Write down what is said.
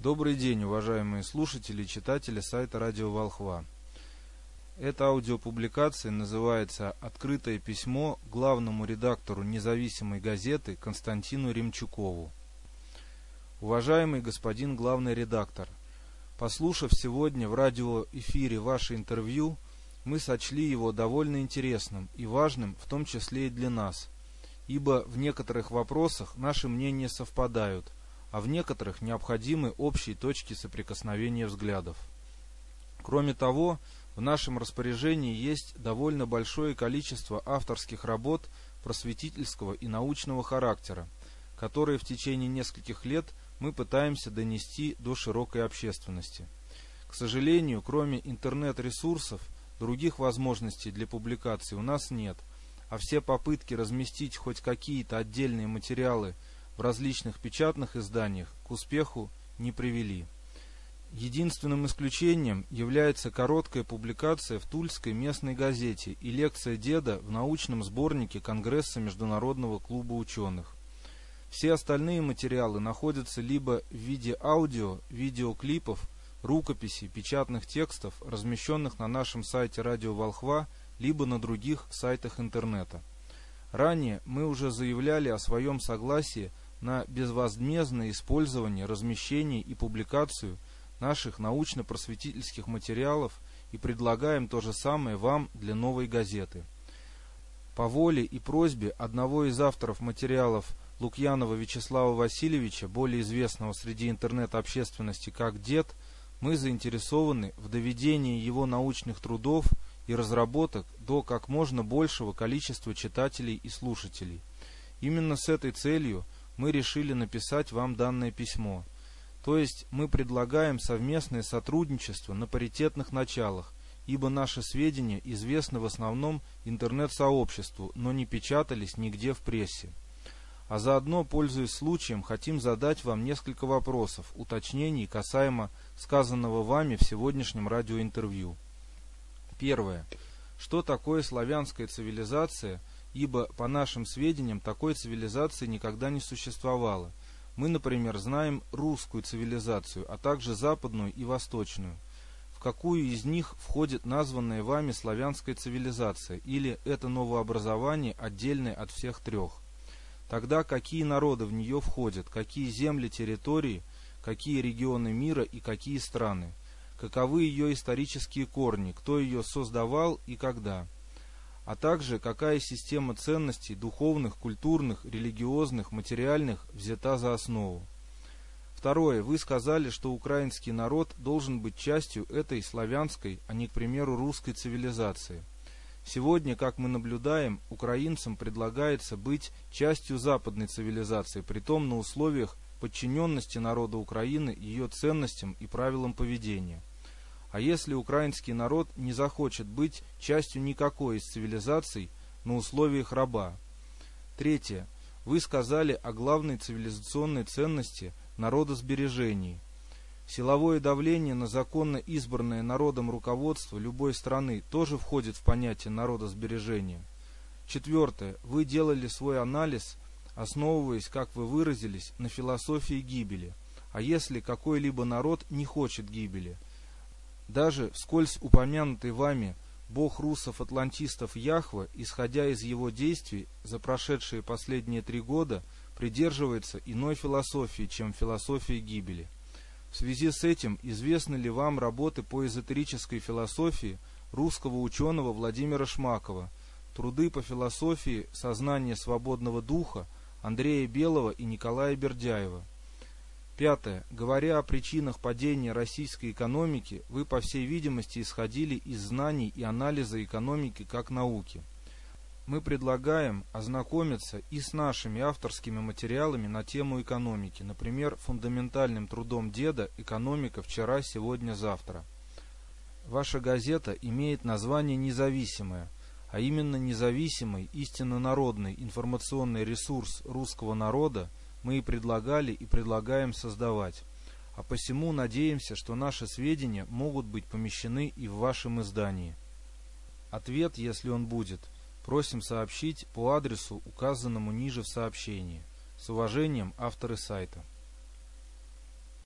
Добрый день, уважаемые слушатели и читатели сайта Радио Волхва. Эта аудиопубликация называется «Открытое письмо главному редактору независимой газеты Константину Ремчукову». Уважаемый господин главный редактор, послушав сегодня в радиоэфире ваше интервью, мы сочли его довольно интересным и важным, в том числе и для нас, ибо в некоторых вопросах наши мнения совпадают, а в некоторых необходимы общие точки соприкосновения взглядов. Кроме того, в нашем распоряжении есть довольно большое количество авторских работ просветительского и научного характера, которые в течение нескольких лет мы пытаемся донести до широкой общественности. К сожалению, кроме интернет-ресурсов, других возможностей для публикации у нас нет, а все попытки разместить хоть какие-то отдельные материалы в различных печатных изданиях к успеху не привели. Единственным исключением является короткая публикация в Тульской местной газете и лекция деда в научном сборнике Конгресса Международного клуба ученых. Все остальные материалы находятся либо в виде аудио, видеоклипов, рукописей, печатных текстов, размещенных на нашем сайте Радио Волхва, либо на других сайтах интернета. Ранее мы уже заявляли о своем согласии на безвозмездное использование, размещение и публикацию – наших научно-просветительских материалов и предлагаем то же самое вам для новой газеты. По воле и просьбе одного из авторов материалов Лукьянова Вячеслава Васильевича, более известного среди интернет-общественности как «Дед», мы заинтересованы в доведении его научных трудов и разработок до как можно большего количества читателей и слушателей. Именно с этой целью мы решили написать вам данное письмо – то есть мы предлагаем совместное сотрудничество на паритетных началах, ибо наши сведения известны в основном интернет-сообществу, но не печатались нигде в прессе. А заодно, пользуясь случаем, хотим задать вам несколько вопросов, уточнений касаемо сказанного вами в сегодняшнем радиоинтервью. Первое. Что такое славянская цивилизация, ибо, по нашим сведениям, такой цивилизации никогда не существовало – мы, например, знаем русскую цивилизацию, а также западную и восточную. В какую из них входит названная вами славянская цивилизация, или это новообразование отдельное от всех трех? Тогда какие народы в нее входят, какие земли, территории, какие регионы мира и какие страны? Каковы ее исторические корни, кто ее создавал и когда? А также какая система ценностей духовных, культурных, религиозных, материальных взята за основу. Второе. Вы сказали, что украинский народ должен быть частью этой славянской, а не, к примеру, русской цивилизации. Сегодня, как мы наблюдаем, украинцам предлагается быть частью западной цивилизации, притом на условиях подчиненности народа Украины ее ценностям и правилам поведения. А если украинский народ не захочет быть частью никакой из цивилизаций на условиях раба? Третье. Вы сказали о главной цивилизационной ценности народосбережении. Силовое давление на законно избранное народом руководство любой страны тоже входит в понятие народосбережения. Четвертое. Вы делали свой анализ, основываясь, как вы выразились, на философии гибели. А если какой-либо народ не хочет гибели – даже вскользь упомянутый вами бог русов-атлантистов Яхва, исходя из его действий за прошедшие последние три года, придерживается иной философии, чем философии гибели. В связи с этим известны ли вам работы по эзотерической философии русского ученого Владимира Шмакова, труды по философии сознания свободного духа Андрея Белого и Николая Бердяева, Пятое. Говоря о причинах падения российской экономики, вы, по всей видимости, исходили из знаний и анализа экономики как науки. Мы предлагаем ознакомиться и с нашими авторскими материалами на тему экономики, например, фундаментальным трудом деда «Экономика вчера, сегодня, завтра». Ваша газета имеет название «Независимая», а именно независимый, истинно народный информационный ресурс русского народа – мы и предлагали и предлагаем создавать. А посему надеемся, что наши сведения могут быть помещены и в вашем издании. Ответ, если он будет, просим сообщить по адресу, указанному ниже в сообщении. С уважением, авторы сайта.